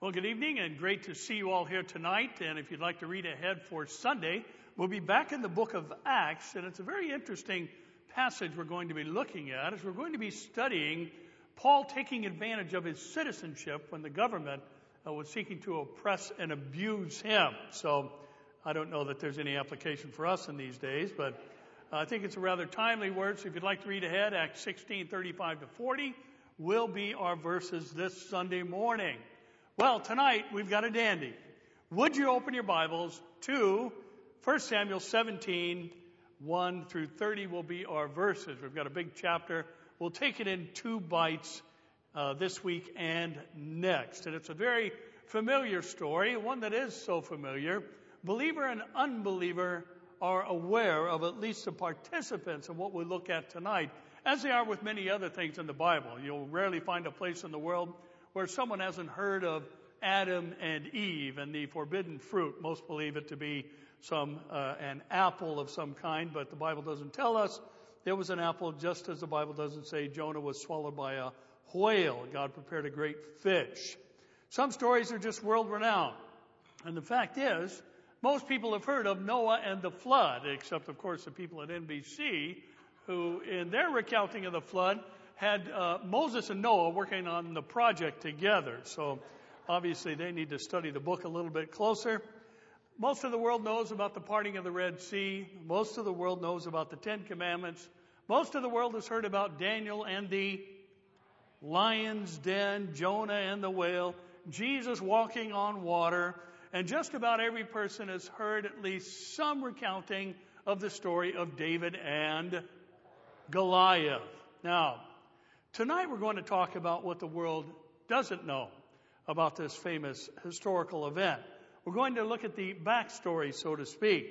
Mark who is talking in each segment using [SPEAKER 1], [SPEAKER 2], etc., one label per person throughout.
[SPEAKER 1] Well, good evening and great to see you all here tonight. And if you'd like to read ahead for Sunday, we'll be back in the book of Acts. And it's a very interesting passage we're going to be looking at as we're going to be studying Paul taking advantage of his citizenship when the government uh, was seeking to oppress and abuse him. So I don't know that there's any application for us in these days, but I think it's a rather timely word. So if you'd like to read ahead, Acts 16, 35 to 40 will be our verses this Sunday morning. Well, tonight we've got a dandy. Would you open your Bibles to 1 Samuel 17, 1 through 30 will be our verses. We've got a big chapter. We'll take it in two bites uh, this week and next. And it's a very familiar story, one that is so familiar. Believer and unbeliever are aware of at least the participants of what we look at tonight as they are with many other things in the Bible. You'll rarely find a place in the world where someone hasn't heard of Adam and Eve and the forbidden fruit. Most believe it to be some uh, an apple of some kind, but the Bible doesn't tell us there was an apple, just as the Bible doesn't say Jonah was swallowed by a whale. God prepared a great fish. Some stories are just world renowned, and the fact is, most people have heard of Noah and the flood, except of course the people at NBC who, in their recounting of the flood, had uh, Moses and Noah working on the project together. So obviously they need to study the book a little bit closer. Most of the world knows about the parting of the Red Sea. Most of the world knows about the Ten Commandments. Most of the world has heard about Daniel and the lion's den, Jonah and the whale, Jesus walking on water, and just about every person has heard at least some recounting of the story of David and Goliath. Now, tonight we're going to talk about what the world doesn't know about this famous historical event. We're going to look at the backstory, so to speak.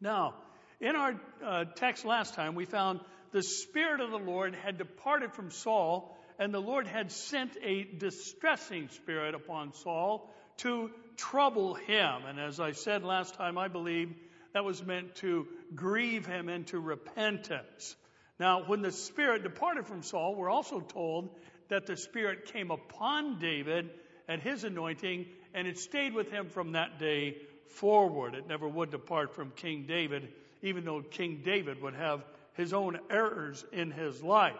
[SPEAKER 1] Now, in our uh, text last time, we found the Spirit of the Lord had departed from Saul, and the Lord had sent a distressing spirit upon Saul to trouble him. And as I said last time, I believe that was meant to grieve him into repentance. Now, when the Spirit departed from Saul, we're also told that the Spirit came upon David at his anointing, and it stayed with him from that day forward. It never would depart from King David, even though King David would have his own errors in his life.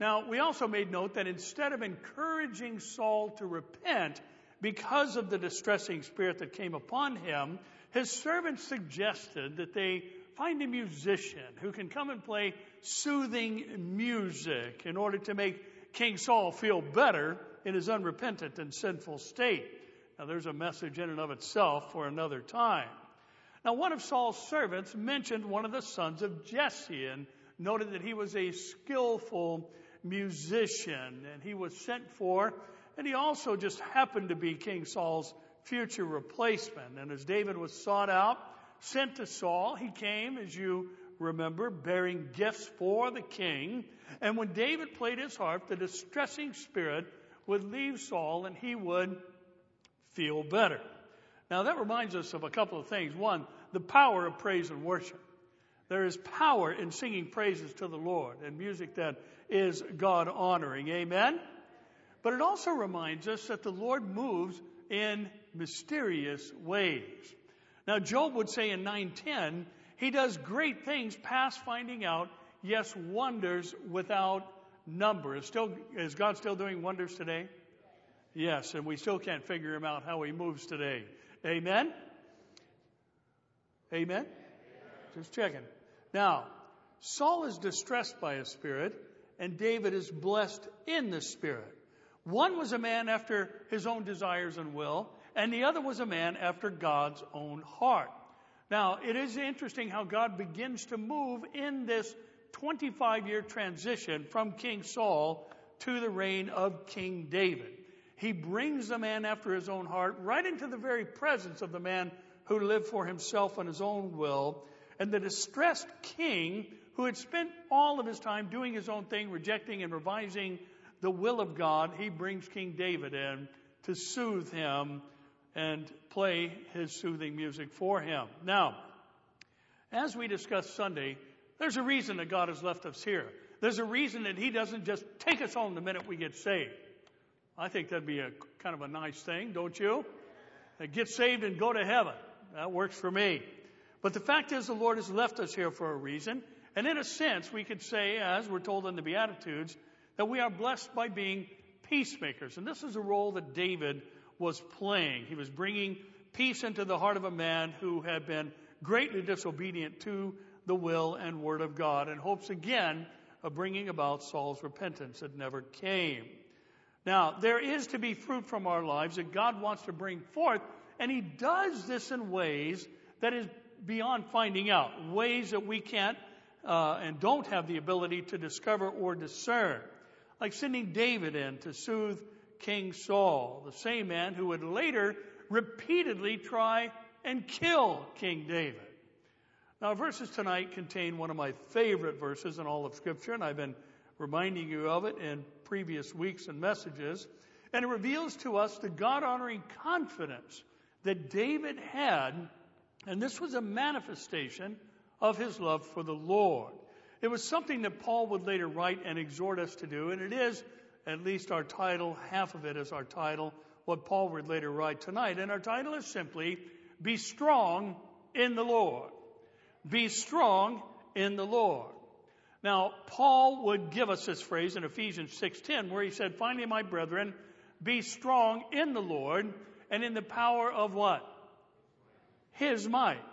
[SPEAKER 1] Now, we also made note that instead of encouraging Saul to repent because of the distressing spirit that came upon him, his servants suggested that they find a musician who can come and play soothing music in order to make King Saul feel better in his unrepentant and sinful state. Now, there's a message in and of itself for another time. Now, one of Saul's servants mentioned one of the sons of Jesse and noted that he was a skillful musician and he was sent for, and he also just happened to be King Saul's future replacement. And as David was sought out, sent to Saul, he came, as you remember, bearing gifts for the king. And when David played his harp, the distressing spirit would leave Saul and he would feel better. Now that reminds us of a couple of things. One, the power of praise and worship. There is power in singing praises to the Lord and music that is God honoring. Amen? But it also reminds us that the Lord moves in mysterious ways. Now Job would say in 910, he does great things past finding out, yes, wonders without number. Is, still, is God still doing wonders today? Yes, and we still can't figure him out how he moves today. Amen? Amen? Just checking. Now, Saul is distressed by a spirit, and David is blessed in the spirit. One was a man after his own desires and will, and the other was a man after God's own heart. Now, it is interesting how God begins to move in this 25 year transition from King Saul to the reign of King David. He brings the man after his own heart right into the very presence of the man who lived for himself and his own will. And the distressed king who had spent all of his time doing his own thing, rejecting and revising the will of God, he brings King David in to soothe him and play his soothing music for him. Now, as we discussed Sunday, there's a reason that God has left us here. There's a reason that He doesn't just take us home the minute we get saved. I think that'd be a kind of a nice thing, don't you? Uh, get saved and go to heaven. That works for me. But the fact is, the Lord has left us here for a reason. And in a sense, we could say, as we're told in the Beatitudes, that we are blessed by being peacemakers. And this is a role that David was playing. He was bringing peace into the heart of a man who had been greatly disobedient to the will and word of God in hopes again of bringing about Saul's repentance that never came. Now, there is to be fruit from our lives that God wants to bring forth, and He does this in ways that is beyond finding out, ways that we can't uh, and don't have the ability to discover or discern. Like sending David in to soothe King Saul, the same man who would later repeatedly try and kill King David. Now, verses tonight contain one of my favorite verses in all of Scripture, and I've been reminding you of it in previous weeks and messages. And it reveals to us the God honoring confidence that David had, and this was a manifestation of his love for the Lord. It was something that Paul would later write and exhort us to do, and it is, at least our title, half of it is our title, what Paul would later write tonight. And our title is simply, Be Strong in the Lord. Be strong in the Lord. Now, Paul would give us this phrase in Ephesians 6:10 where he said, "Finally, my brethren, be strong in the Lord and in the power of what? His might."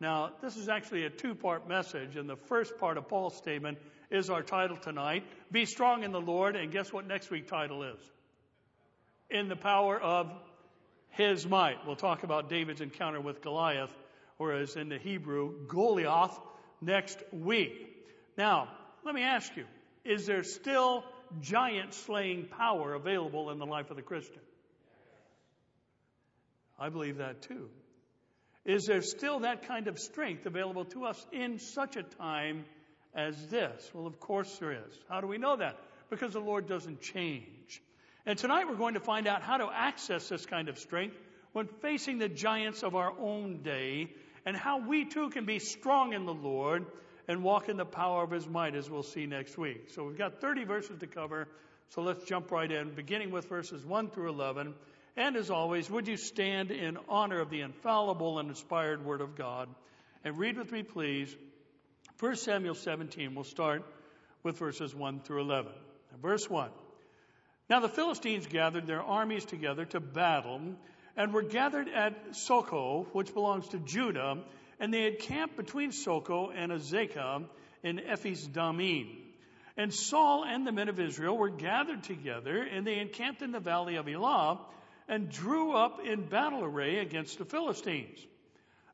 [SPEAKER 1] Now, this is actually a two-part message, and the first part of Paul's statement is our title tonight, Be strong in the Lord, and guess what next week title is? In the power of his might. We'll talk about David's encounter with Goliath or as in the Hebrew, Goliath, next week. Now, let me ask you, is there still giant slaying power available in the life of the Christian? I believe that too. Is there still that kind of strength available to us in such a time as this? Well, of course there is. How do we know that? Because the Lord doesn't change. And tonight we're going to find out how to access this kind of strength when facing the giants of our own day and how we too can be strong in the Lord and walk in the power of His might, as we'll see next week. So we've got 30 verses to cover, so let's jump right in, beginning with verses 1 through 11. And as always, would you stand in honor of the infallible and inspired Word of God and read with me, please, 1 Samuel 17. We'll start with verses 1 through 11. Verse 1. Now the Philistines gathered their armies together to battle and were gathered at Socoh, which belongs to Judah, and they had camped between Socoh and Azekah in Ephes Dammim. And Saul and the men of Israel were gathered together, and they encamped in the valley of Elah, and drew up in battle array against the Philistines.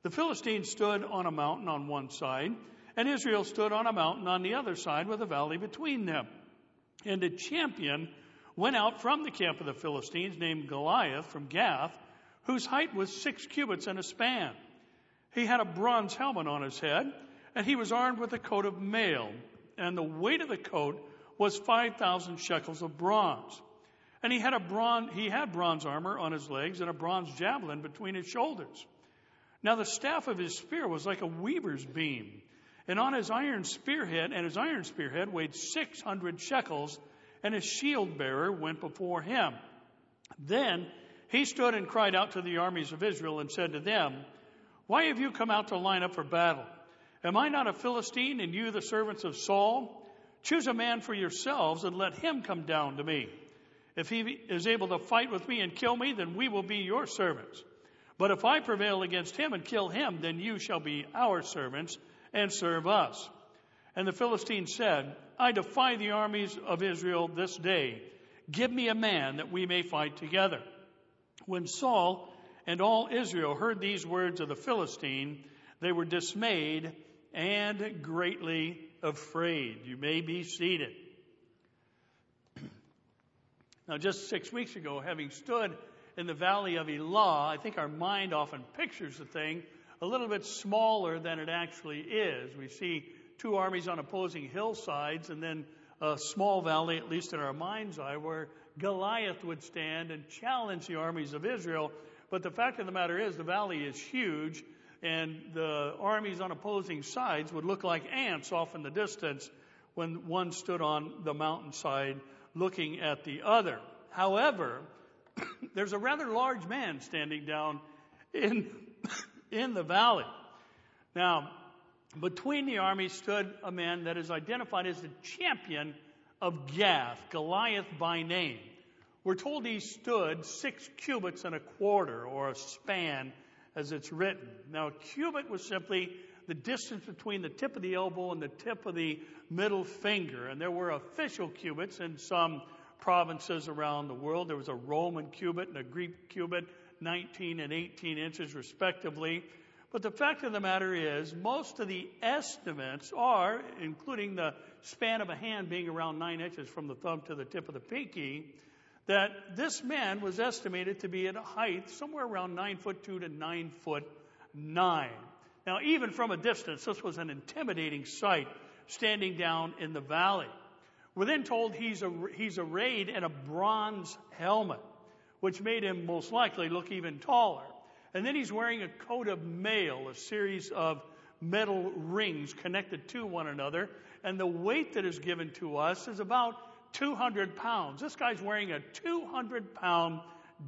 [SPEAKER 1] The Philistines stood on a mountain on one side, and Israel stood on a mountain on the other side with a valley between them. And a champion went out from the camp of the Philistines named Goliath from Gath, whose height was six cubits and a span. He had a bronze helmet on his head, and he was armed with a coat of mail, and the weight of the coat was 5,000 shekels of bronze. And he had a bronze, he had bronze armor on his legs and a bronze javelin between his shoulders. Now the staff of his spear was like a weaver's beam, and on his iron spearhead, and his iron spearhead weighed 600 shekels, and his shield bearer went before him. Then he stood and cried out to the armies of Israel and said to them, Why have you come out to line up for battle? Am I not a Philistine and you the servants of Saul? Choose a man for yourselves and let him come down to me. If he is able to fight with me and kill me, then we will be your servants. But if I prevail against him and kill him, then you shall be our servants and serve us. And the Philistine said, I defy the armies of Israel this day. Give me a man that we may fight together. When Saul and all Israel heard these words of the Philistine, they were dismayed and greatly afraid. You may be seated. now, just six weeks ago, having stood in the valley of Elah, I think our mind often pictures the thing a little bit smaller than it actually is. We see two armies on opposing hillsides and then a small valley, at least in our mind's eye, where Goliath would stand and challenge the armies of Israel. But the fact of the matter is, the valley is huge, and the armies on opposing sides would look like ants off in the distance when one stood on the mountainside looking at the other. However, there's a rather large man standing down in, in the valley. Now, between the armies stood a man that is identified as the champion of Gath, Goliath by name. We're told he stood six cubits and a quarter, or a span, as it's written. Now, a cubit was simply the distance between the tip of the elbow and the tip of the middle finger. And there were official cubits in some provinces around the world. There was a Roman cubit and a Greek cubit, 19 and 18 inches respectively. But the fact of the matter is, most of the estimates are, including the span of a hand being around nine inches from the thumb to the tip of the pinky, that this man was estimated to be at a height somewhere around nine foot two to nine foot nine. Now, even from a distance, this was an intimidating sight standing down in the valley. We're then told he's, a, he's arrayed in a bronze helmet, which made him most likely look even taller. And then he's wearing a coat of mail, a series of metal rings connected to one another. And the weight that is given to us is about 200 pounds. This guy's wearing a 200 pound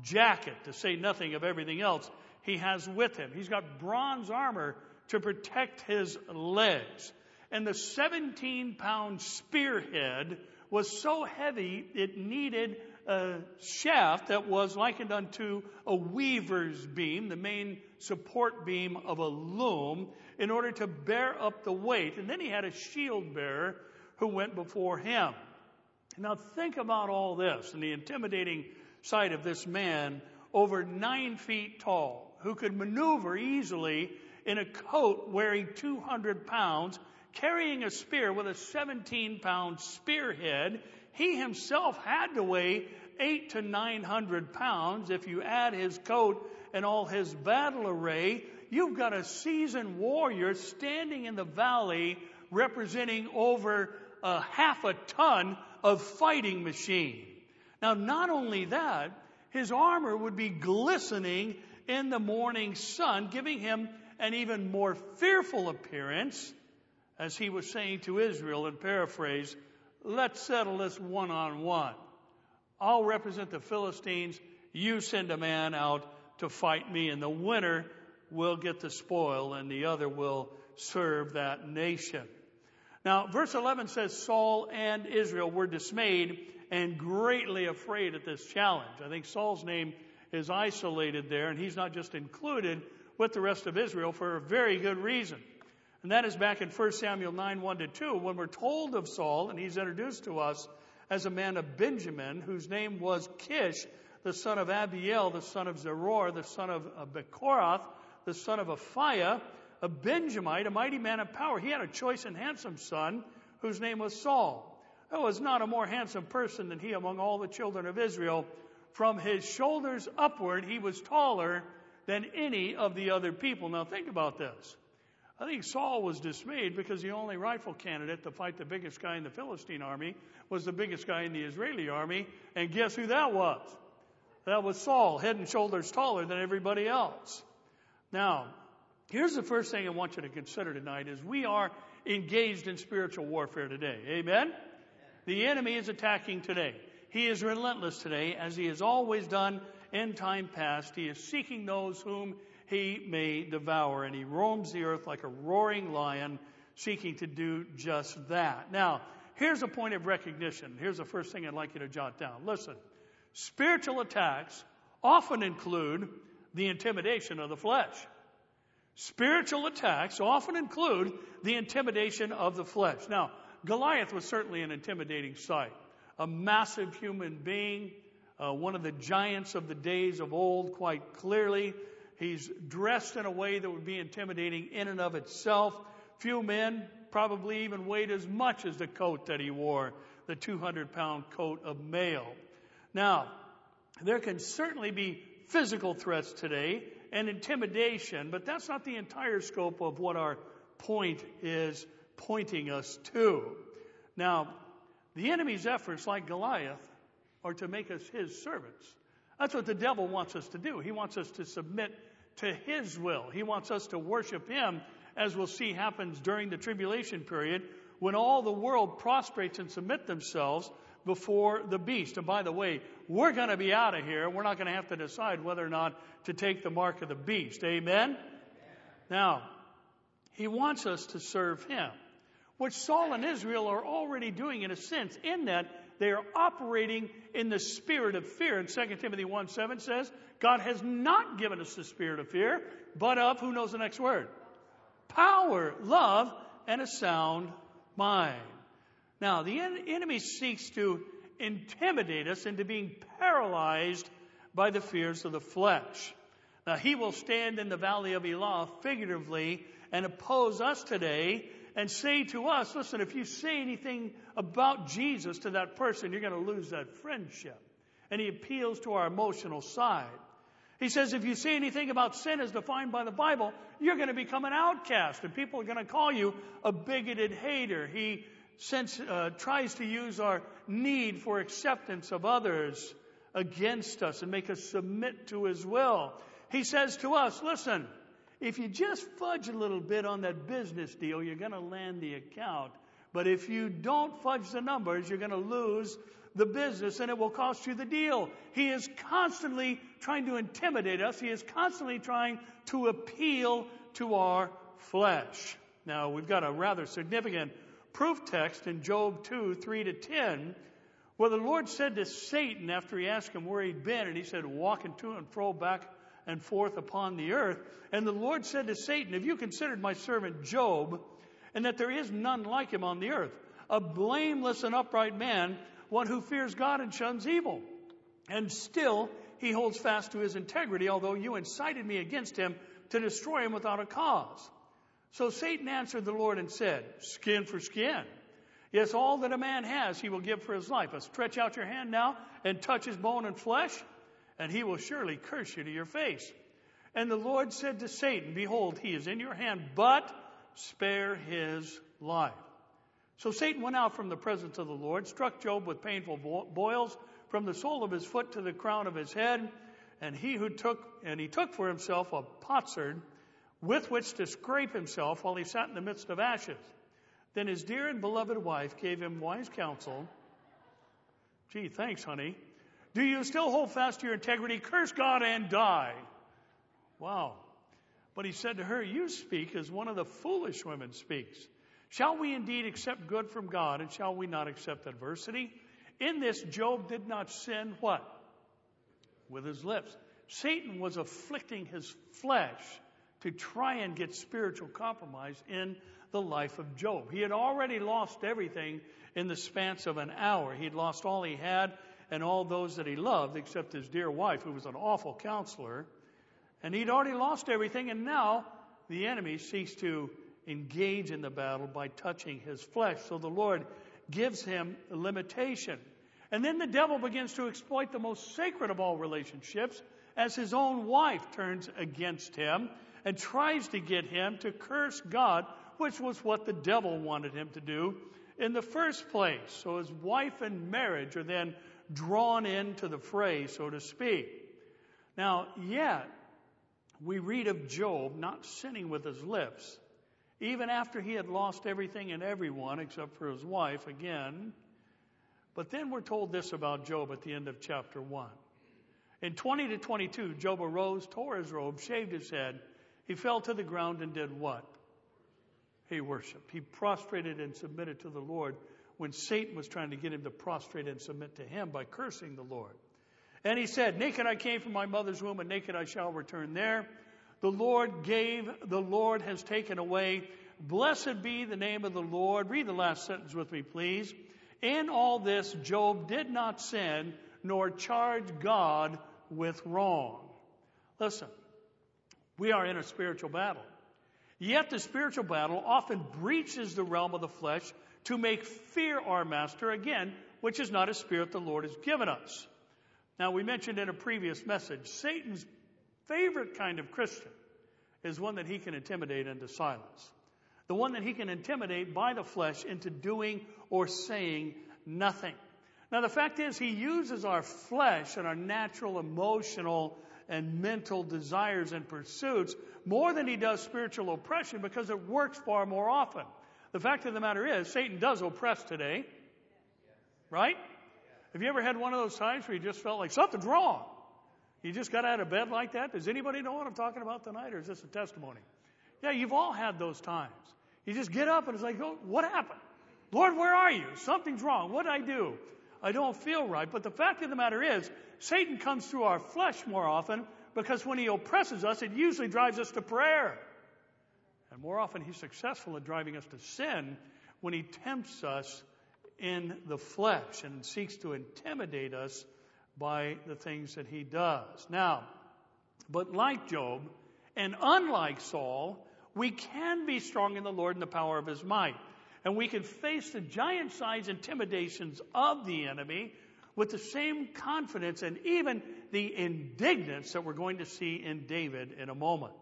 [SPEAKER 1] jacket, to say nothing of everything else he has with him. He's got bronze armor to protect his legs. And the 17 pound spearhead was so heavy it needed a shaft that was likened unto a weaver's beam, the main support beam of a loom, in order to bear up the weight. And then he had a shield bearer who went before him. Now think about all this and the intimidating sight of this man over nine feet tall who could maneuver easily in a coat weighing 200 pounds carrying a spear with a 17 pound spearhead. He himself had to weigh eight to 900 pounds. If you add his coat and all his battle array, you've got a seasoned warrior standing in the valley representing over a half a ton of fighting machine. Now, not only that, his armor would be glistening in the morning sun, giving him an even more fearful appearance as he was saying to Israel in paraphrase, let's settle this one on one. I'll represent the Philistines. You send a man out to fight me, and the winner will get the spoil, and the other will serve that nation. Now, verse 11 says Saul and Israel were dismayed and greatly afraid at this challenge. I think Saul's name is isolated there, and he's not just included with the rest of Israel for a very good reason. And that is back in 1 Samuel 9, 1 to 2, when we're told of Saul, and he's introduced to us as a man of Benjamin, whose name was Kish, the son of Abiel, the son of Zeror, the son of Bechorath, the son of Aphiah, a Benjamite, a mighty man of power. He had a choice and handsome son whose name was Saul. There was not a more handsome person than he among all the children of Israel. From his shoulders upward, he was taller than any of the other people. Now think about this. I think Saul was dismayed because the only rightful candidate to fight the biggest guy in the Philistine army was the biggest guy in the Israeli army. And guess who that was? That was Saul, head and shoulders taller than everybody else. Now, here's the first thing I want you to consider tonight is we are engaged in spiritual warfare today. Amen? The enemy is attacking today. He is relentless today, as he has always done in time past. He is seeking those whom he may devour. And he roams the earth like a roaring lion, seeking to do just that. Now, here's a point of recognition. Here's the first thing I'd like you to jot down. Listen, spiritual attacks often include the intimidation of the flesh. Spiritual attacks often include the intimidation of the flesh. Now, Goliath was certainly an intimidating sight. A massive human being, uh, one of the giants of the days of old, quite clearly. He's dressed in a way that would be intimidating in and of itself. Few men probably even weighed as much as the coat that he wore, the 200 pound coat of mail. Now, there can certainly be physical threats today and intimidation, but that's not the entire scope of what our point is pointing us to. Now, the enemy's efforts, like Goliath, are to make us his servants. That's what the devil wants us to do. He wants us to submit to His will. He wants us to worship Him, as we'll see happens during the tribulation period, when all the world prostrates and submit themselves before the beast. And by the way, we're going to be out of here. We're not going to have to decide whether or not to take the mark of the beast. Amen? Now, he wants us to serve him, which Saul and Israel are already doing in a sense, in that they are operating in the spirit of fear. And 2 Timothy 1 7 says, God has not given us the spirit of fear, but of, who knows the next word? Power, love, and a sound mind. Now, the en- enemy seeks to intimidate us into being paralyzed by the fears of the flesh. Now, he will stand in the valley of Elah figuratively and oppose us today and say to us, listen, if you say anything about Jesus to that person, you're going to lose that friendship. And he appeals to our emotional side. He says, if you say anything about sin as defined by the Bible, you're going to become an outcast, and people are going to call you a bigoted hater. He uh, tries to use our need for acceptance of others against us and make us submit to his will. He says to us, listen, if you just fudge a little bit on that business deal, you're going to land the account. But if you don't fudge the numbers, you're going to lose the business and it will cost you the deal. He is constantly trying to intimidate us. He is constantly trying to appeal to our flesh. Now, we've got a rather significant proof text in Job 2, 3 to 10, where the Lord said to Satan after he asked him where he'd been, and he said, walking to and fro back and forth upon the earth. And the Lord said to Satan, Have you considered my servant Job, and that there is none like him on the earth, a blameless and upright man, one who fears God and shuns evil? And still he holds fast to his integrity, although you incited me against him to destroy him without a cause. So Satan answered the Lord and said, Skin for skin. Yes, all that a man has, he will give for his life. Stretch out your hand now and touch his bone and flesh, and he will surely curse you to your face. And the Lord said to Satan, Behold, he is in your hand, but spare his life. So Satan went out from the presence of the Lord, struck Job with painful boils from the sole of his foot to the crown of his head, and he who took and he took for himself a potsherd with which to scrape himself while he sat in the midst of ashes. Then his dear and beloved wife gave him wise counsel. Gee, thanks, honey. Do you still hold fast to your integrity? Curse God and die. Wow. But he said to her, You speak as one of the foolish women speaks. Shall we indeed accept good from God, and shall we not accept adversity? In this, Job did not sin what? With his lips. Satan was afflicting his flesh to try and get spiritual compromise in the life of Job. He had already lost everything in the span of an hour. He'd lost all he had and all those that he loved, except his dear wife, who was an awful counselor. And he'd already lost everything, and now the enemy seeks to engage in the battle by touching his flesh. So the Lord gives him limitation. And then the devil begins to exploit the most sacred of all relationships as his own wife turns against him and tries to get him to curse God, which was what the devil wanted him to do in the first place. So his wife and marriage are then drawn into the fray, so to speak. Now, yet, we read of Job not sinning with his lips, even after he had lost everything and everyone except for his wife again. But then we're told this about Job at the end of chapter 1. In 20 to 22, Job arose, tore his robe, shaved his head, he fell to the ground and did what? He worshiped. He prostrated and submitted to the Lord when Satan was trying to get him to prostrate and submit to him by cursing the Lord. And he said, Naked I came from my mother's womb, and naked I shall return there. The Lord gave, the Lord has taken away. Blessed be the name of the Lord. Read the last sentence with me, please. In all this, Job did not sin, nor charge God with wrong. Listen, we are in a spiritual battle. Yet the spiritual battle often breaches the realm of the flesh to make fear our master again, which is not a spirit the Lord has given us. Now, we mentioned in a previous message, Satan's favorite kind of Christian is one that he can intimidate into silence. The one that he can intimidate by the flesh into doing or saying nothing. Now, the fact is, he uses our flesh and our natural emotional and mental desires and pursuits more than he does spiritual oppression because it works far more often. The fact of the matter is, Satan does oppress today, right? Have you ever had one of those times where you just felt like something's wrong? You just got out of bed like that? Does anybody know what I'm talking about tonight, or is this a testimony? Yeah, you've all had those times. You just get up and it's like, oh, what happened? Lord, where are you? Something's wrong. What did I do? I don't feel right. But the fact of the matter is, Satan comes through our flesh more often because when he oppresses us, it usually drives us to prayer. More often, he's successful in driving us to sin when he tempts us in the flesh and seeks to intimidate us by the things that he does. Now, but like Job, and unlike Saul, we can be strong in the Lord and the power of his might. And we can face the giant sized intimidations of the enemy with the same confidence and even the indignance that we're going to see in David in a moment.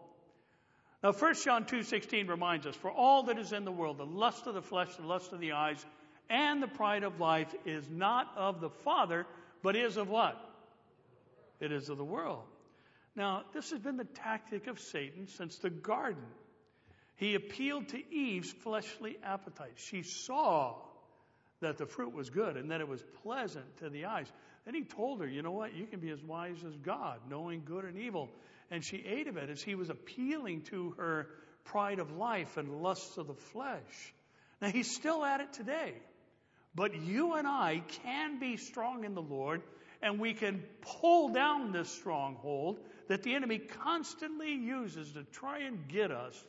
[SPEAKER 1] Now 1 John 2:16 reminds us for all that is in the world the lust of the flesh the lust of the eyes and the pride of life is not of the father but is of what? It is of the world. Now this has been the tactic of Satan since the garden. He appealed to Eve's fleshly appetite. She saw that the fruit was good and that it was pleasant to the eyes. Then he told her, you know what? You can be as wise as God, knowing good and evil. And she ate of it as he was appealing to her pride of life and lusts of the flesh. Now he's still at it today. But you and I can be strong in the Lord and we can pull down this stronghold that the enemy constantly uses to try and get us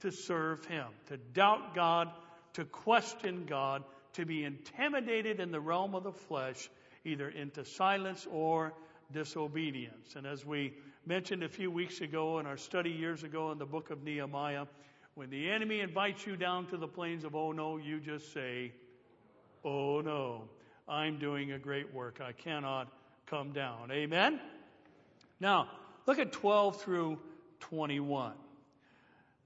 [SPEAKER 1] to serve Him, to doubt God, to question God, to be intimidated in the realm of the flesh, either into silence or disobedience. And as we mentioned a few weeks ago in our study years ago in the book of Nehemiah, when the enemy invites you down to the plains of oh no, you just say, oh no, I'm doing a great work. I cannot come down. Amen? Now, look at 12 through 21.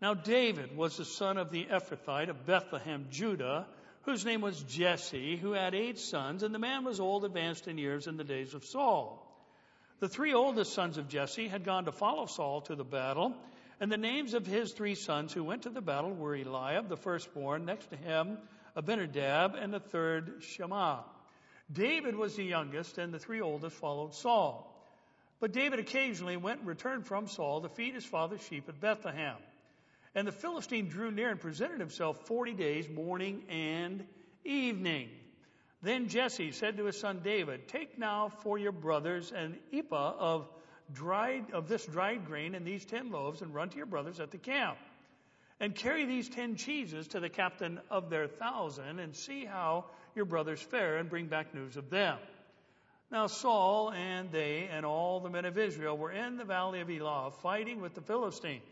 [SPEAKER 1] Now David was the son of the Ephrathite of Bethlehem, Judah, whose name was Jesse, who had eight sons, and the man was old, advanced in years in the days of Saul. The three oldest sons of Jesse had gone to follow Saul to the battle, and the names of his three sons who went to the battle were Eliab, the firstborn, next to him Abinadab, and the third Shammah. David was the youngest, and the three oldest followed Saul. But David occasionally went and returned from Saul to feed his father's sheep at Bethlehem. And the Philistine drew near and presented himself forty days, morning and evening. Then Jesse said to his son David, Take now for your brothers an ephah of dried of this dried grain and these ten loaves, and run to your brothers at the camp. And carry these ten cheeses to the captain of their thousand, and see how your brothers fare, and bring back news of them. Now Saul and they and all the men of Israel were in the valley of Elah, fighting with the Philistines.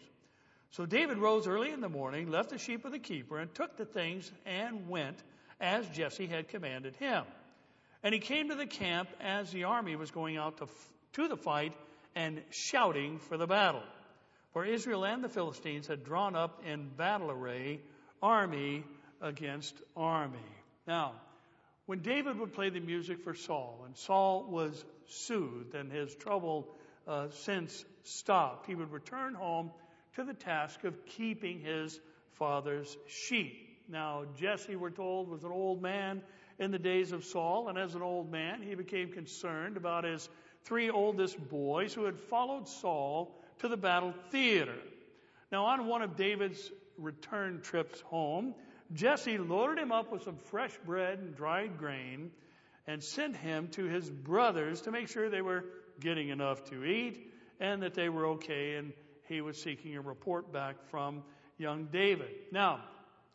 [SPEAKER 1] So David rose early in the morning, left the sheep with the keeper, and took the things and went as Jesse had commanded him. And he came to the camp as the army was going out to, to the fight and shouting for the battle. For Israel and the Philistines had drawn up in battle array, army against army. Now, when David would play the music for Saul, and Saul was soothed and his trouble uh, since stopped, he would return home to the task of keeping his father's sheep. Now, Jesse, we're told, was an old man in the days of Saul, and as an old man, he became concerned about his three oldest boys who had followed Saul to the battle theater. Now, on one of David's return trips home, Jesse loaded him up with some fresh bread and dried grain and sent him to his brothers to make sure they were getting enough to eat and that they were okay and he was seeking a report back from young David. Now,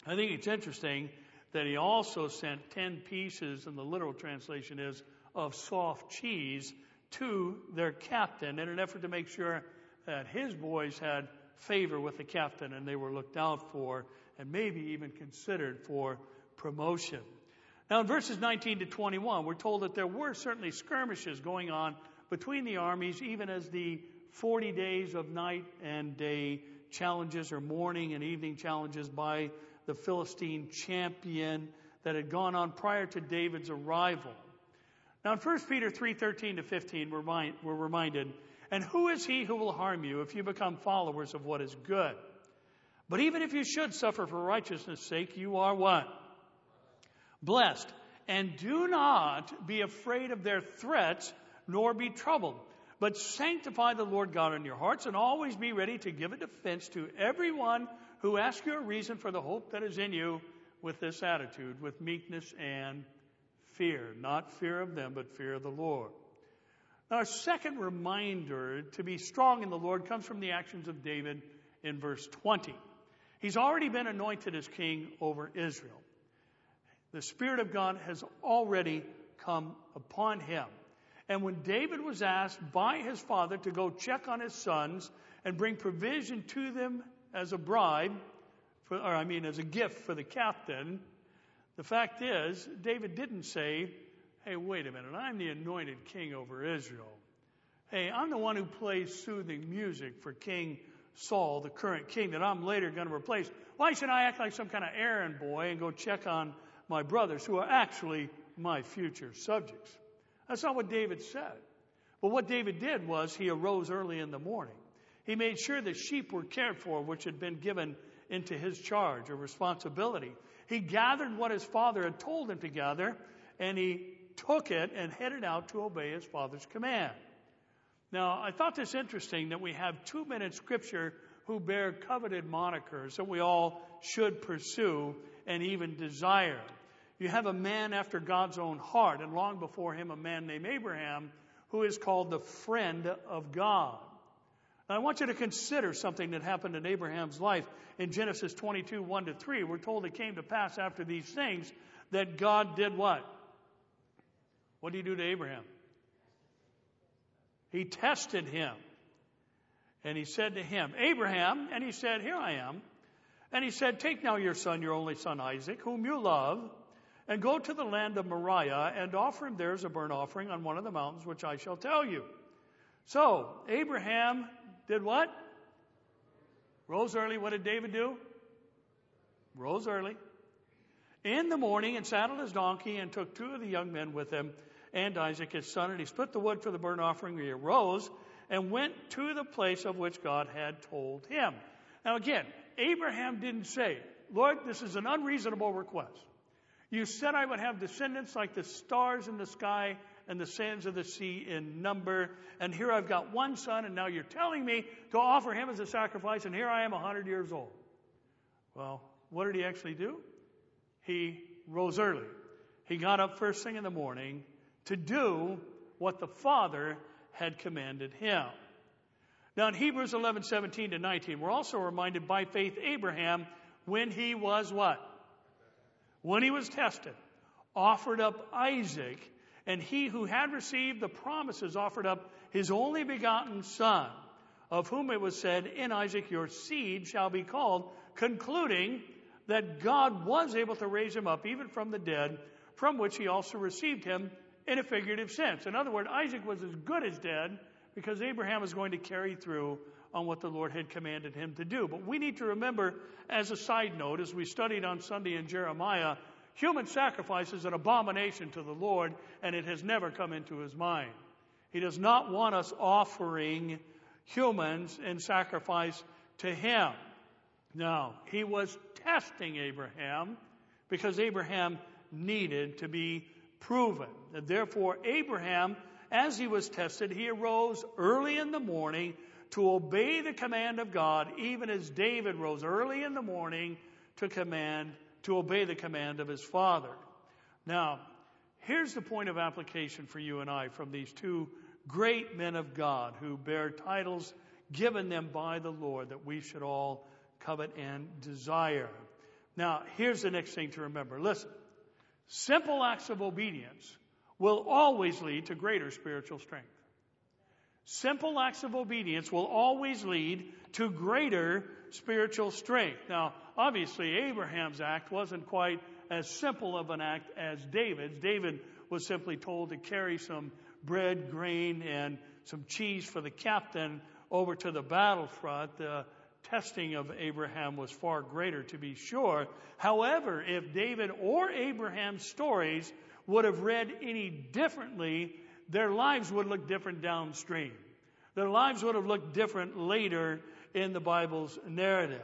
[SPEAKER 1] I think it's interesting that he also sent 10 pieces, and the literal translation is, of soft cheese to their captain in an effort to make sure that his boys had favor with the captain and they were looked out for and maybe even considered for promotion. Now, in verses 19 to 21, we're told that there were certainly skirmishes going on between the armies, even as the 40 days of night and day challenges or morning and evening challenges by the Philistine champion that had gone on prior to David's arrival. Now in 1 Peter 3:13 to 15 we're, we're reminded, and who is he who will harm you if you become followers of what is good? But even if you should suffer for righteousness' sake, you are what? Blessed. and do not be afraid of their threats, nor be troubled. But sanctify the Lord God in your hearts, and always be ready to give a defense to everyone who ask you a reason for the hope that is in you with this attitude, with meekness and fear. Not fear of them, but fear of the Lord. Now, our second reminder to be strong in the Lord comes from the actions of David in verse 20. He's already been anointed as king over Israel. The Spirit of God has already come upon him. And when David was asked by his father to go check on his sons and bring provision to them as a bribe, for, or I mean as a gift for the captain, the fact is, David didn't say, hey, wait a minute, I'm the anointed king over Israel. Hey, I'm the one who plays soothing music for King Saul, the current king that I'm later going to replace. Why should I act like some kind of errand boy and go check on my brothers who are actually my future subjects? That's not what David said. But what David did was he arose early in the morning. He made sure the sheep were cared for, which had been given into his charge or responsibility. He gathered what his father had told him to gather, and he took it and headed out to obey his father's command. Now, I thought this interesting that we have two men in Scripture who bear coveted monikers that we all should pursue and even desire. You have a man after God's own heart, and long before him, a man named Abraham, who is called the friend of God. I want you to consider something that happened in Abraham's life in Genesis 22, 1 to 3. We're told it came to pass after these things that God did what? What did he do to Abraham? He tested him. And he said to him, Abraham, and he said, Here I am. And he said, Take now your son, your only son Isaac, whom you love, and go to the land of Moriah and offer him there as a burnt offering on one of the mountains which I shall tell you. So, Abraham did what? Rose early. What did David do? Rose early. In the morning and saddled his donkey and took two of the young men with him and Isaac his son, and he split the wood for the burnt offering. He arose and went to the place of which God had told him. Now again, Abraham didn't say, Lord, this is an unreasonable request. You said I would have descendants like the stars in the sky and the sands of the sea in number. And here I've got one son, and now you're telling me to offer him as a sacrifice, and here I am a 100 years old. Well, what did he actually do? He rose early. He got up first thing in the morning to do what the Father had commanded him. Now in Hebrews 11, 17 to 19, we're also reminded by faith Abraham, when he was what? When he was tested, offered up Isaac, and he who had received the promises offered up his only begotten son, of whom it was said, In Isaac your seed shall be called, concluding that God was able to raise him up even from the dead, from which he also received him in a figurative sense. In other words, Isaac was as good as dead because Abraham was going to carry through on what the Lord had commanded him to do. But we need to remember, as a side note, as we studied on Sunday in Jeremiah, human sacrifice is an abomination to the Lord, and it has never come into his mind. He does not want us offering humans in sacrifice to him. Now, he was testing Abraham because Abraham needed to be proven. And therefore, Abraham, as he was tested, he arose early in the morning to obey the command of God, even as David rose early in the morning to command, to obey the command of his father. Now, here's the point of application for you and I from these two great men of God who bear titles given them by the Lord that we should all covet and desire. Now, here's the next thing to remember. Listen. Simple acts of obedience will always lead to greater spiritual strength. Simple acts of obedience will always lead to greater spiritual strength. Now, obviously, Abraham's act wasn't quite as simple of an act as David's. David was simply told to carry some bread, grain, and some cheese for the captain over to the battlefront. The testing of Abraham was far greater, to be sure. However, if David or Abraham's stories would have read any differently, their lives would look different downstream. Their lives would have looked different later in the Bible's narrative.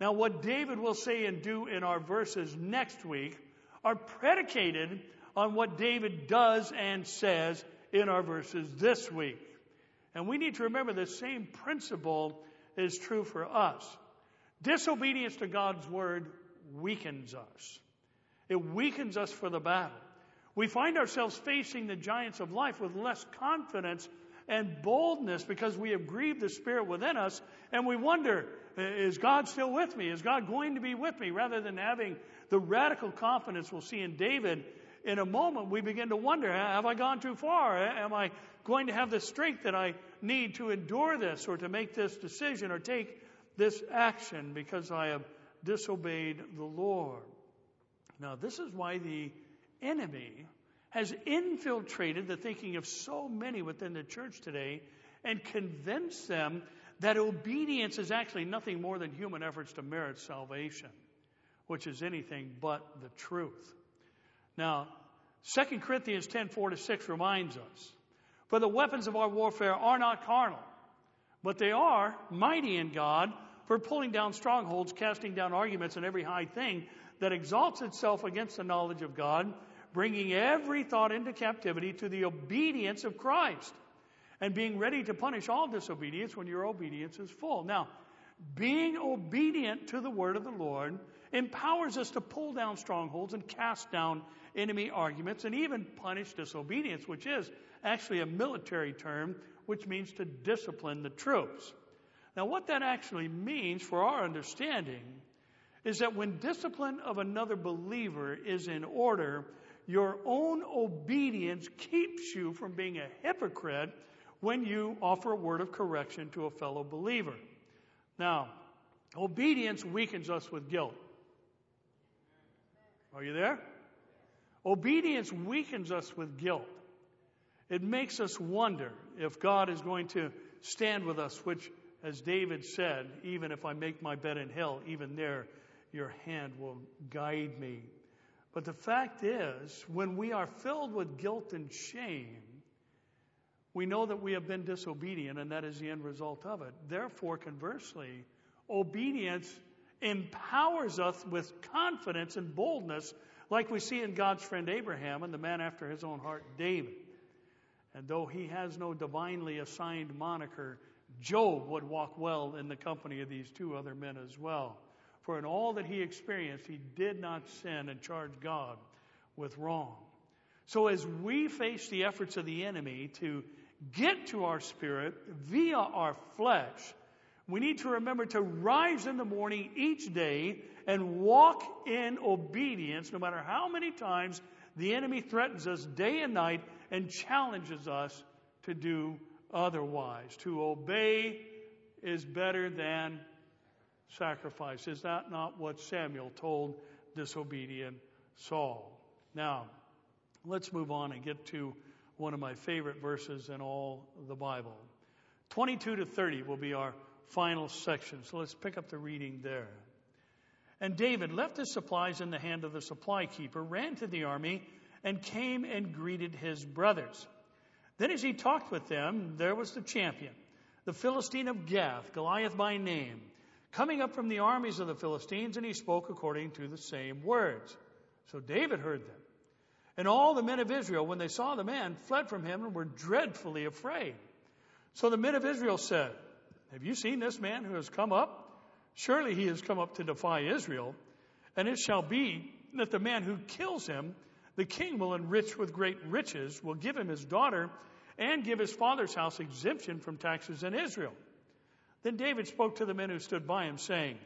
[SPEAKER 1] Now, what David will say and do in our verses next week are predicated on what David does and says in our verses this week. And we need to remember the same principle is true for us. Disobedience to God's word weakens us. It weakens us for the battle. We find ourselves facing the giants of life with less confidence and boldness because we have grieved the Spirit within us and we wonder, is God still with me? Is God going to be with me? Rather than having the radical confidence we'll see in David, in a moment we begin to wonder, have I gone too far? Am I going to have the strength that I need to endure this or to make this decision or take this action because I have disobeyed the Lord? Now, this is why the enemy has infiltrated the thinking of so many within the church today and convinced them that obedience is actually nothing more than human efforts to merit salvation, which is anything but the truth. Now, 2 Corinthians 10 4 to 6 reminds us, For the weapons of our warfare are not carnal, but they are mighty in God for pulling down strongholds, casting down arguments and every high thing that exalts itself against the knowledge of God bringing every thought into captivity to the obedience of Christ, and being ready to punish all disobedience when your obedience is full. Now, being obedient to the word of the Lord empowers us to pull down strongholds and cast down enemy arguments and even punish disobedience, which is actually a military term which means to discipline the troops. Now, what that actually means for our understanding is that when discipline of another believer is in order, your own obedience keeps you from being a hypocrite when you offer a word of correction to a fellow believer. Now, obedience weakens us with guilt. Are you there? Obedience weakens us with guilt. It makes us wonder if God is going to stand with us, which, as David said, even if I make my bed in hell, even there your hand will guide me. But the fact is, when we are filled with guilt and shame, we know that we have been disobedient, and that is the end result of it. Therefore, conversely, obedience empowers us with confidence and boldness, like we see in God's friend Abraham and the man after his own heart, David. And though he has no divinely assigned moniker, Job would walk well in the company of these two other men as well. For in all that he experienced, he did not sin and charge God with wrong. So as we face the efforts of the enemy to get to our spirit via our flesh, we need to remember to rise in the morning each day and walk in obedience, no matter how many times the enemy threatens us day and night and challenges us to do otherwise. To obey is better than sacrifice. Is that not what Samuel told disobedient Saul? Now, let's move on and get to one of my favorite verses in all the Bible. 22 to 30 will be our final section. So let's pick up the reading there. And David left his supplies in the hand of the supply keeper, ran to the army, and came and greeted his brothers. Then, as he talked with them, there was the champion, the Philistine of Gath, Goliath by name coming up from the armies of the Philistines, and he spoke according to the same words. So David heard them. And all the men of Israel, when they saw the man, fled from him and were dreadfully afraid. So the men of Israel said, Have you seen this man who has come up? Surely he has come up to defy Israel. And it shall be that the man who kills him, the king will enrich with great riches, will give him his daughter, and give his father's house exemption from taxes in Israel. Then David spoke to the men who stood by him, saying,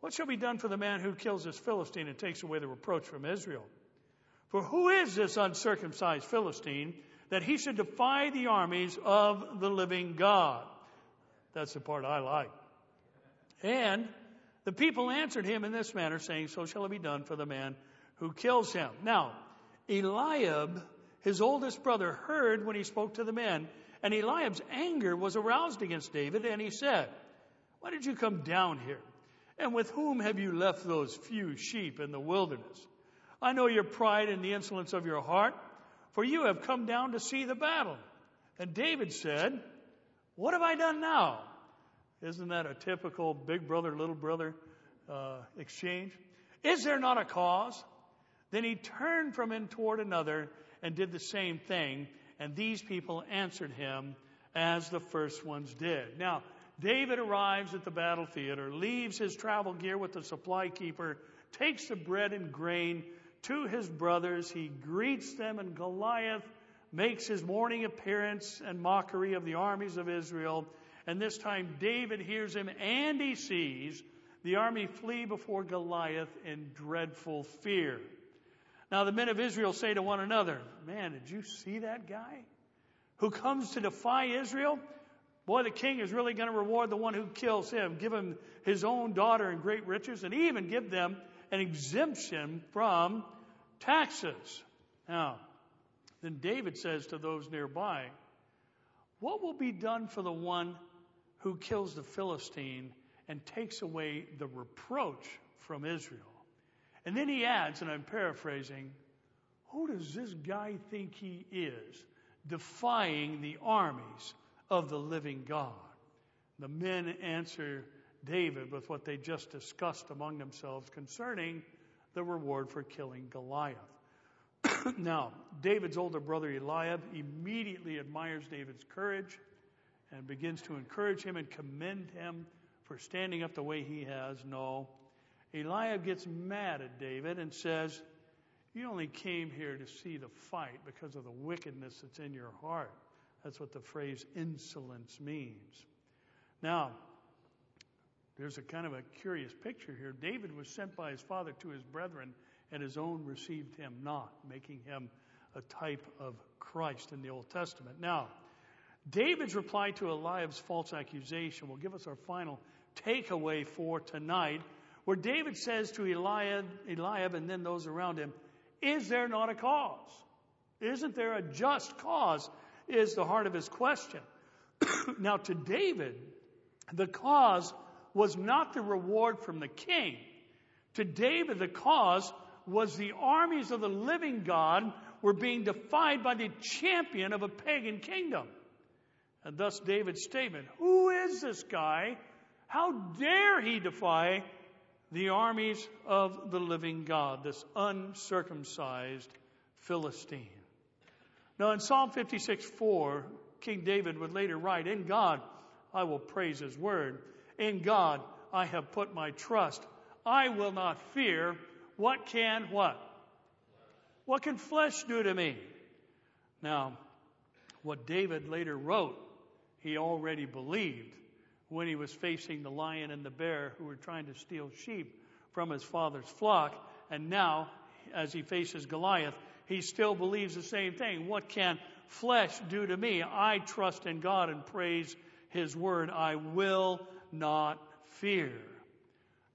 [SPEAKER 1] What shall be done for the man who kills this Philistine and takes away the reproach from Israel? For who is this uncircumcised Philistine that he should defy the armies of the living God? That's the part I like. And the people answered him in this manner, saying, So shall it be done for the man who kills him. Now, Eliab, his oldest brother, heard when he spoke to the men and Eliab's anger was aroused against David, and he said, Why did you come down here? And with whom have you left those few sheep in the wilderness? I know your pride and the insolence of your heart, for you have come down to see the battle. And David said, What have I done now? Isn't that a typical big brother, little brother uh, exchange? Is there not a cause? Then he turned from him toward another and did the same thing. And these people answered him as the first ones did. Now, David arrives at the battle theater, leaves his travel gear with the supply keeper, takes the bread and grain to his brothers. He greets them, and Goliath makes his morning appearance and mockery of the armies of Israel. And this time David hears him and he sees the army flee before Goliath in dreadful fear. Now the men of Israel say to one another, Man, did you see that guy who comes to defy Israel? Boy, the king is really going to reward the one who kills him, give him his own daughter and great riches, and even give them an exemption from taxes. Now, then David says to those nearby, What will be done for the one who kills the Philistine and takes away the reproach from Israel? And then he adds, and I'm paraphrasing, Who does this guy think he is, defying the armies of the living God? The men answer David with what they just discussed among themselves concerning the reward for killing Goliath. now, David's older brother Eliab immediately admires David's courage and begins to encourage him and commend him for standing up the way he has. No. Eliab gets mad at David and says, You only came here to see the fight because of the wickedness that's in your heart. That's what the phrase insolence means. Now, there's a kind of a curious picture here. David was sent by his father to his brethren, and his own received him not, making him a type of Christ in the Old Testament. Now, David's reply to Eliab's false accusation will give us our final takeaway for tonight, where David says to Eliab, Eliab and then those around him, Is there not a cause? Isn't there a just cause? Is the heart of his question. now, to David, the cause was not the reward from the king. To David, the cause was the armies of the living God were being defied by the champion of a pagan kingdom. And thus David's statement, who is this guy? How dare he defy the armies of the living God, this uncircumcised Philistine? Now in Psalm 56, 4, King David would later write, In God I will praise his word. In God I have put my trust. I will not fear. What can what? What can flesh do to me? Now, what David later wrote, he already believed when he was facing the lion and the bear who were trying to steal sheep from his father's flock. And now, as he faces Goliath, he still believes the same thing. What can flesh do to me? I trust in God and praise his word. I will not fear.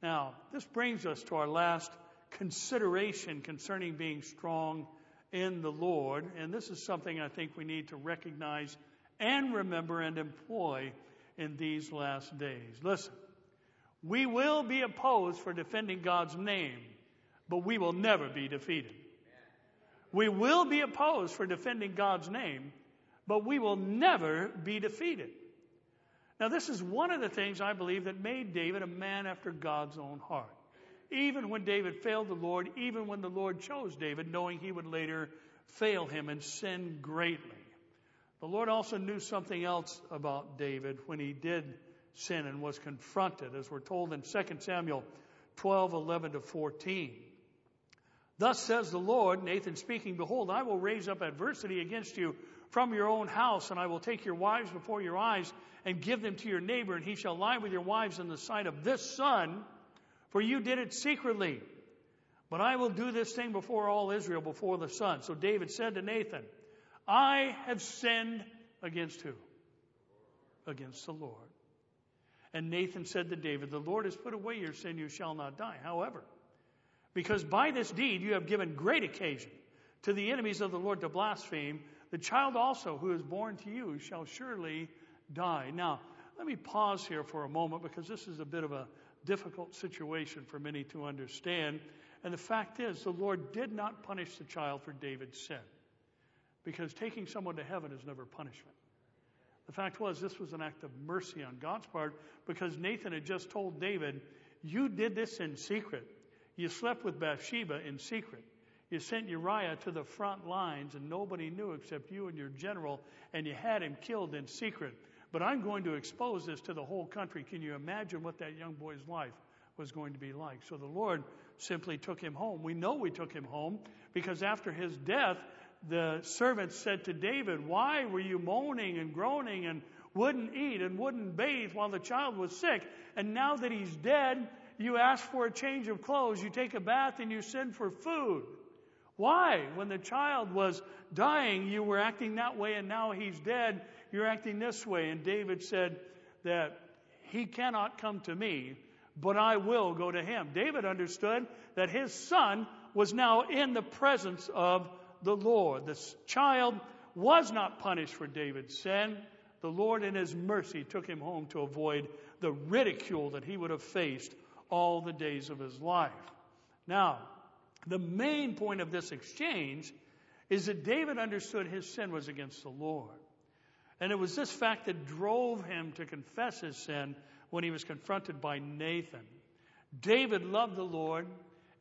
[SPEAKER 1] Now, this brings us to our last consideration concerning being strong in the Lord. And this is something I think we need to recognize and remember and employ in these last days. Listen, we will be opposed for defending God's name, but we will never be defeated. We will be opposed for defending God's name, but we will never be defeated. Now, this is one of the things I believe that made David a man after God's own heart. Even when David failed the Lord, even when the Lord chose David, knowing he would later fail him and sin greatly. The Lord also knew something else about David when he did sin and was confronted, as we're told in 2 Samuel 12, 11 to 14. Thus says the Lord, Nathan speaking, Behold, I will raise up adversity against you from your own house, and I will take your wives before your eyes and give them to your neighbor, and he shall lie with your wives in the sight of this son, for you did it secretly. But I will do this thing before all Israel, before the sun. So David said to Nathan, I have sinned against who? Against the Lord. And Nathan said to David, The Lord has put away your sin, you shall not die. However, because by this deed you have given great occasion to the enemies of the Lord to blaspheme, the child also who is born to you shall surely die. Now, let me pause here for a moment because this is a bit of a difficult situation for many to understand. And the fact is, the Lord did not punish the child for David's sin because taking someone to heaven is never punishment. The fact was, this was an act of mercy on God's part because Nathan had just told David, You did this in secret. You slept with Bathsheba in secret. You sent Uriah to the front lines, and nobody knew except you and your general, and you had him killed in secret. But I'm going to expose this to the whole country. Can you imagine what that young boy's life was going to be like? So the Lord simply took him home. We know we took him home because after his death, the servants said to David, Why were you moaning and groaning and wouldn't eat and wouldn't bathe while the child was sick? And now that he's dead, you ask for a change of clothes, you take a bath, and you send for food. Why? When the child was dying, you were acting that way, and now he's dead, you're acting this way. And David said that he cannot come to me, but I will go to him. David understood that his son was now in the presence of the Lord. The child was not punished for David's sin. The Lord, in his mercy, took him home to avoid the ridicule that he would have faced all the days of his life. Now, the main point of this exchange is that David understood his sin was against the Lord. And it was this fact that drove him to confess his sin when he was confronted by Nathan. David loved the Lord,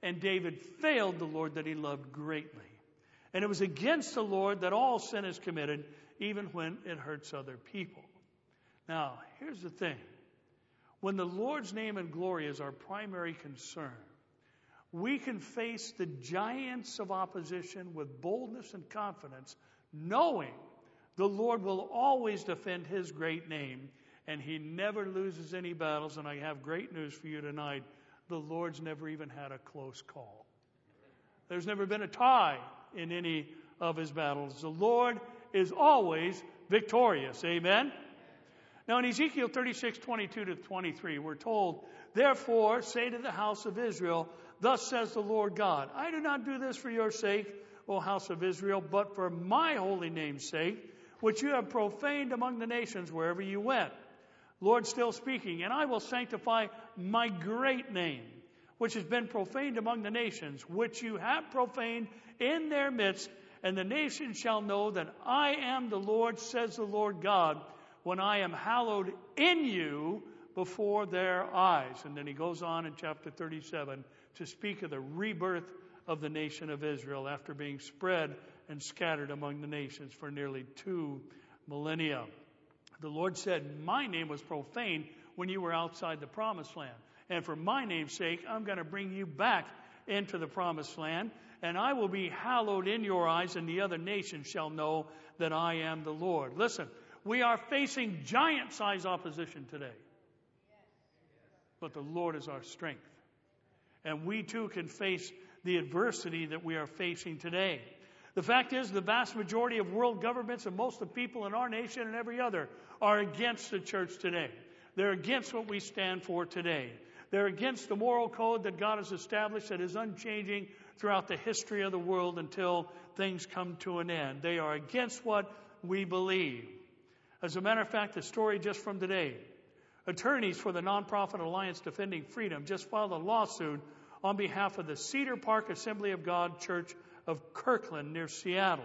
[SPEAKER 1] and David failed the Lord that he loved greatly. And it was against the Lord that all sin is committed, even when it hurts other people. Now, here's the thing when the Lord's name and glory is our primary concern, we can face the giants of opposition with boldness and confidence, knowing the Lord will always defend His great name, and He never loses any battles. And I have great news for you tonight the Lord's never even had a close call. There's never been a tie in any of His battles. The Lord is always victorious. Amen? Now in Ezekiel 36, 22 to 23, we're told, Therefore say to the house of Israel, Thus says the Lord God, I do not do this for your sake, O house of Israel, but for my holy name's sake, which you have profaned among the nations wherever you went. Lord still speaking, and I will sanctify my great name, which has been profaned among the nations, which you have profaned in their midst, and the nations shall know that I am the Lord, says the Lord God, when I am hallowed in you before their eyes. And then he goes on in chapter 37 to speak of the rebirth of the nation of Israel after being spread and scattered among the nations for nearly two millennia. The Lord said, My name was profaned when you were outside the promised land. And for my name's sake, I'm going to bring you back into the promised land, and I will be hallowed in your eyes, and the other nations shall know that I am the Lord. Listen, we are facing giant size opposition today. But the Lord is our strength. And we too can face the adversity that we are facing today. The fact is, the vast majority of world governments and most of the people in our nation and every other are against the church today. They're against what we stand for today. They're against the moral code that God has established that is unchanging throughout the history of the world until things come to an end. They are against what we believe. As a matter of fact, the story just from today attorneys for the Nonprofit Alliance Defending Freedom just filed a lawsuit on behalf of the Cedar Park Assembly of God Church of Kirkland near Seattle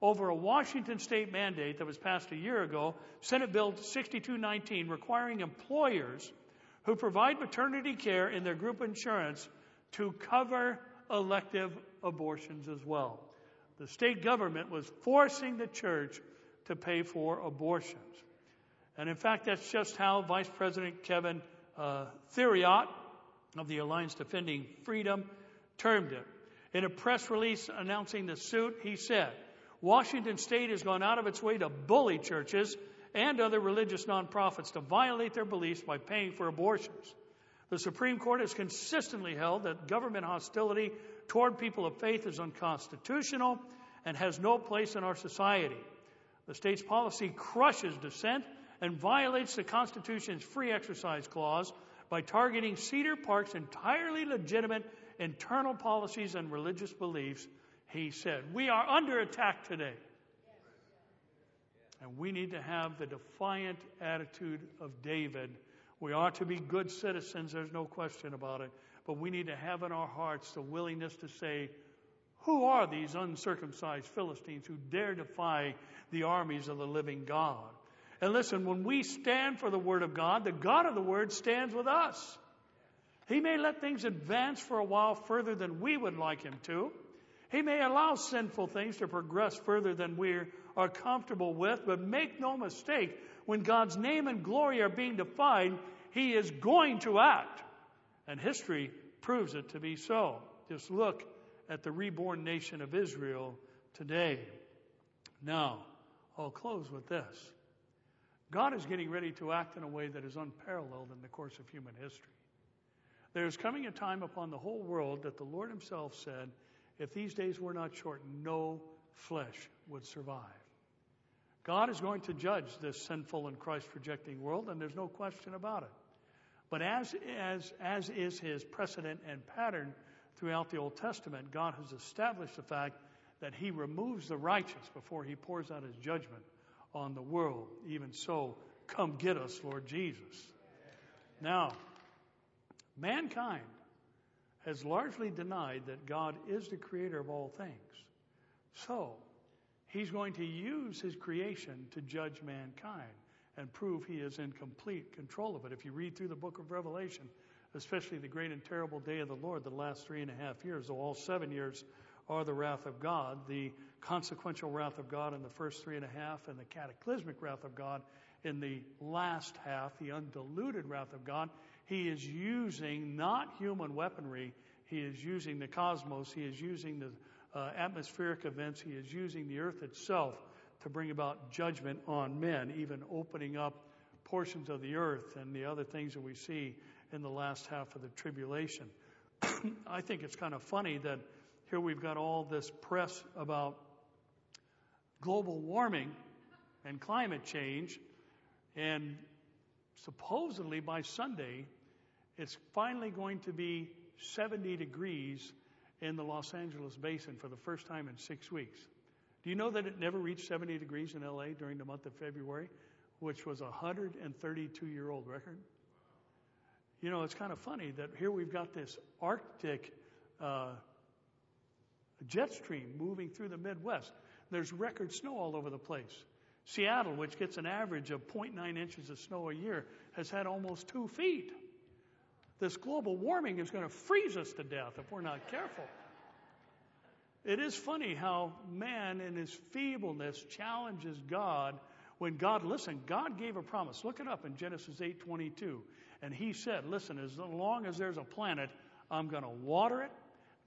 [SPEAKER 1] over a Washington state mandate that was passed a year ago, Senate Bill 6219, requiring employers who provide maternity care in their group insurance to cover elective abortions as well. The state government was forcing the church to pay for abortions. And in fact, that's just how Vice President Kevin uh, Theriot of the Alliance Defending Freedom termed it. In a press release announcing the suit, he said, Washington State has gone out of its way to bully churches and other religious nonprofits to violate their beliefs by paying for abortions. The Supreme Court has consistently held that government hostility toward people of faith is unconstitutional and has no place in our society. The state's policy crushes dissent and violates the Constitution's free exercise clause by targeting Cedar Park's entirely legitimate internal policies and religious beliefs, he said. We are under attack today. And we need to have the defiant attitude of David. We are to be good citizens, there's no question about it. But we need to have in our hearts the willingness to say, Who are these uncircumcised Philistines who dare defy the armies of the living God? And listen, when we stand for the Word of God, the God of the Word stands with us. He may let things advance for a while further than we would like Him to. He may allow sinful things to progress further than we are comfortable with, but make no mistake, when God's name and glory are being defied, He is going to act. And history proves it to be so. Just look at the reborn nation of Israel today. Now, I'll close with this. God is getting ready to act in a way that is unparalleled in the course of human history. There is coming a time upon the whole world that the Lord Himself said, if these days were not short, no flesh would survive. God is going to judge this sinful and Christ rejecting world, and there's no question about it. But as, as, as is his precedent and pattern throughout the Old Testament, God has established the fact that he removes the righteous before he pours out his judgment on the world. Even so, come get us, Lord Jesus. Now, mankind has largely denied that God is the creator of all things. So, he's going to use his creation to judge mankind and prove he is in complete control of it. If you read through the book of Revelation, especially the great and terrible day of the Lord, the last three and a half years, though all seven years are the wrath of God, the consequential wrath of God in the first three and a half, and the cataclysmic wrath of God in the last half, the undiluted wrath of God, he is using not human weaponry, he is using the cosmos, he is using the uh, atmospheric events, he is using the earth itself to bring about judgment on men, even opening up portions of the earth and the other things that we see in the last half of the tribulation. I think it's kind of funny that here we've got all this press about global warming and climate change, and supposedly by Sunday, it's finally going to be 70 degrees in the Los Angeles basin for the first time in six weeks. Do you know that it never reached 70 degrees in LA during the month of February, which was a 132 year old record? You know, it's kind of funny that here we've got this Arctic uh, jet stream moving through the Midwest. There's record snow all over the place. Seattle, which gets an average of 0.9 inches of snow a year, has had almost two feet. This global warming is going to freeze us to death if we're not careful. It is funny how man in his feebleness challenges God when God listen, God gave a promise. Look it up in Genesis 8:22. And he said, listen, as long as there's a planet, I'm going to water it,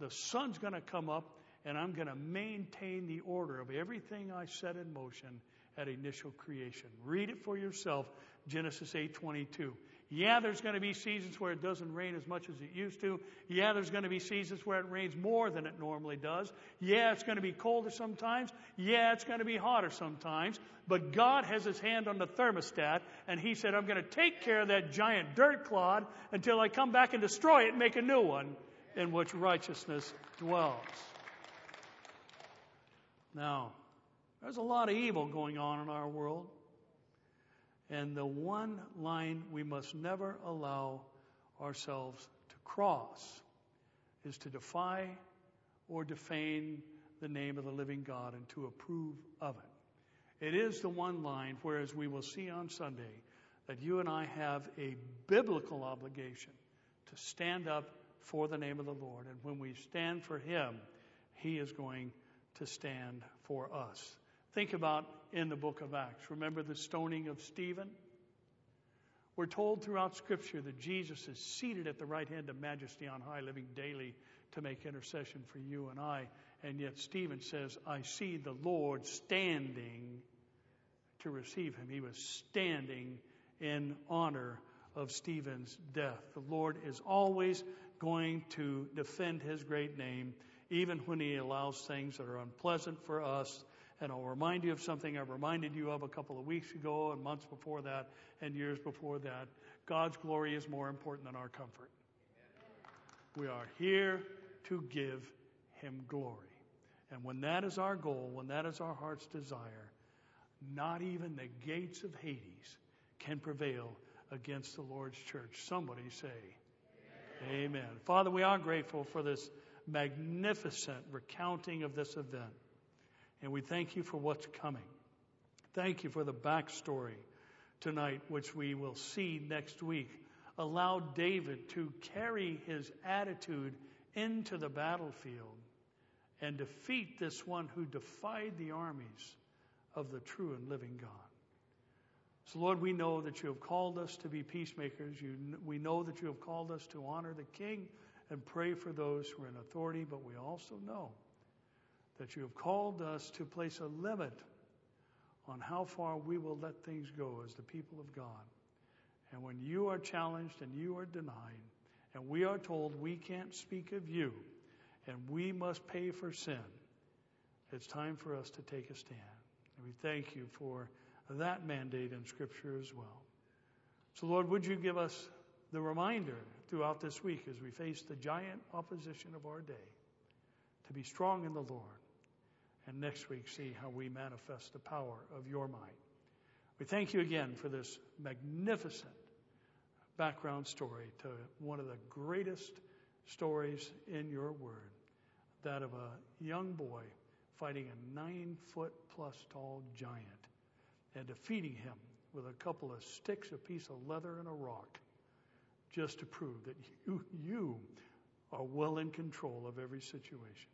[SPEAKER 1] the sun's going to come up, and I'm going to maintain the order of everything I set in motion at initial creation. Read it for yourself, Genesis 8:22. Yeah, there's going to be seasons where it doesn't rain as much as it used to. Yeah, there's going to be seasons where it rains more than it normally does. Yeah, it's going to be colder sometimes. Yeah, it's going to be hotter sometimes. But God has his hand on the thermostat, and he said, I'm going to take care of that giant dirt clod until I come back and destroy it and make a new one in which righteousness dwells. Now, there's a lot of evil going on in our world. And the one line we must never allow ourselves to cross is to defy or defame the name of the living God and to approve of it. It is the one line, whereas we will see on Sunday, that you and I have a biblical obligation to stand up for the name of the Lord. And when we stand for Him, He is going to stand for us. Think about in the book of Acts. Remember the stoning of Stephen? We're told throughout Scripture that Jesus is seated at the right hand of majesty on high, living daily to make intercession for you and I. And yet Stephen says, I see the Lord standing to receive him. He was standing in honor of Stephen's death. The Lord is always going to defend his great name, even when he allows things that are unpleasant for us and I'll remind you of something I reminded you of a couple of weeks ago and months before that and years before that. God's glory is more important than our comfort. We are here to give Him glory. And when that is our goal, when that is our heart's desire, not even the gates of Hades can prevail against the Lord's church. Somebody say, Amen. Amen. Father, we are grateful for this magnificent recounting of this event. And we thank you for what's coming. Thank you for the backstory tonight, which we will see next week. Allow David to carry his attitude into the battlefield and defeat this one who defied the armies of the true and living God. So, Lord, we know that you have called us to be peacemakers. You, we know that you have called us to honor the King and pray for those who are in authority, but we also know that you have called us to place a limit on how far we will let things go as the people of God. And when you are challenged and you are denied, and we are told we can't speak of you, and we must pay for sin, it's time for us to take a stand. And we thank you for that mandate in Scripture as well. So, Lord, would you give us the reminder throughout this week as we face the giant opposition of our day to be strong in the Lord, and next week see how we manifest the power of your might. We thank you again for this magnificent background story to one of the greatest stories in your word that of a young boy fighting a nine foot plus tall giant and defeating him with a couple of sticks, a piece of leather, and a rock just to prove that you, you are well in control of every situation.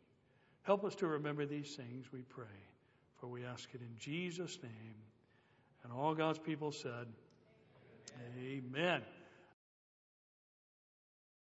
[SPEAKER 1] Help us to remember these things, we pray, for we ask it in Jesus' name. And all God's people said, Amen. Amen.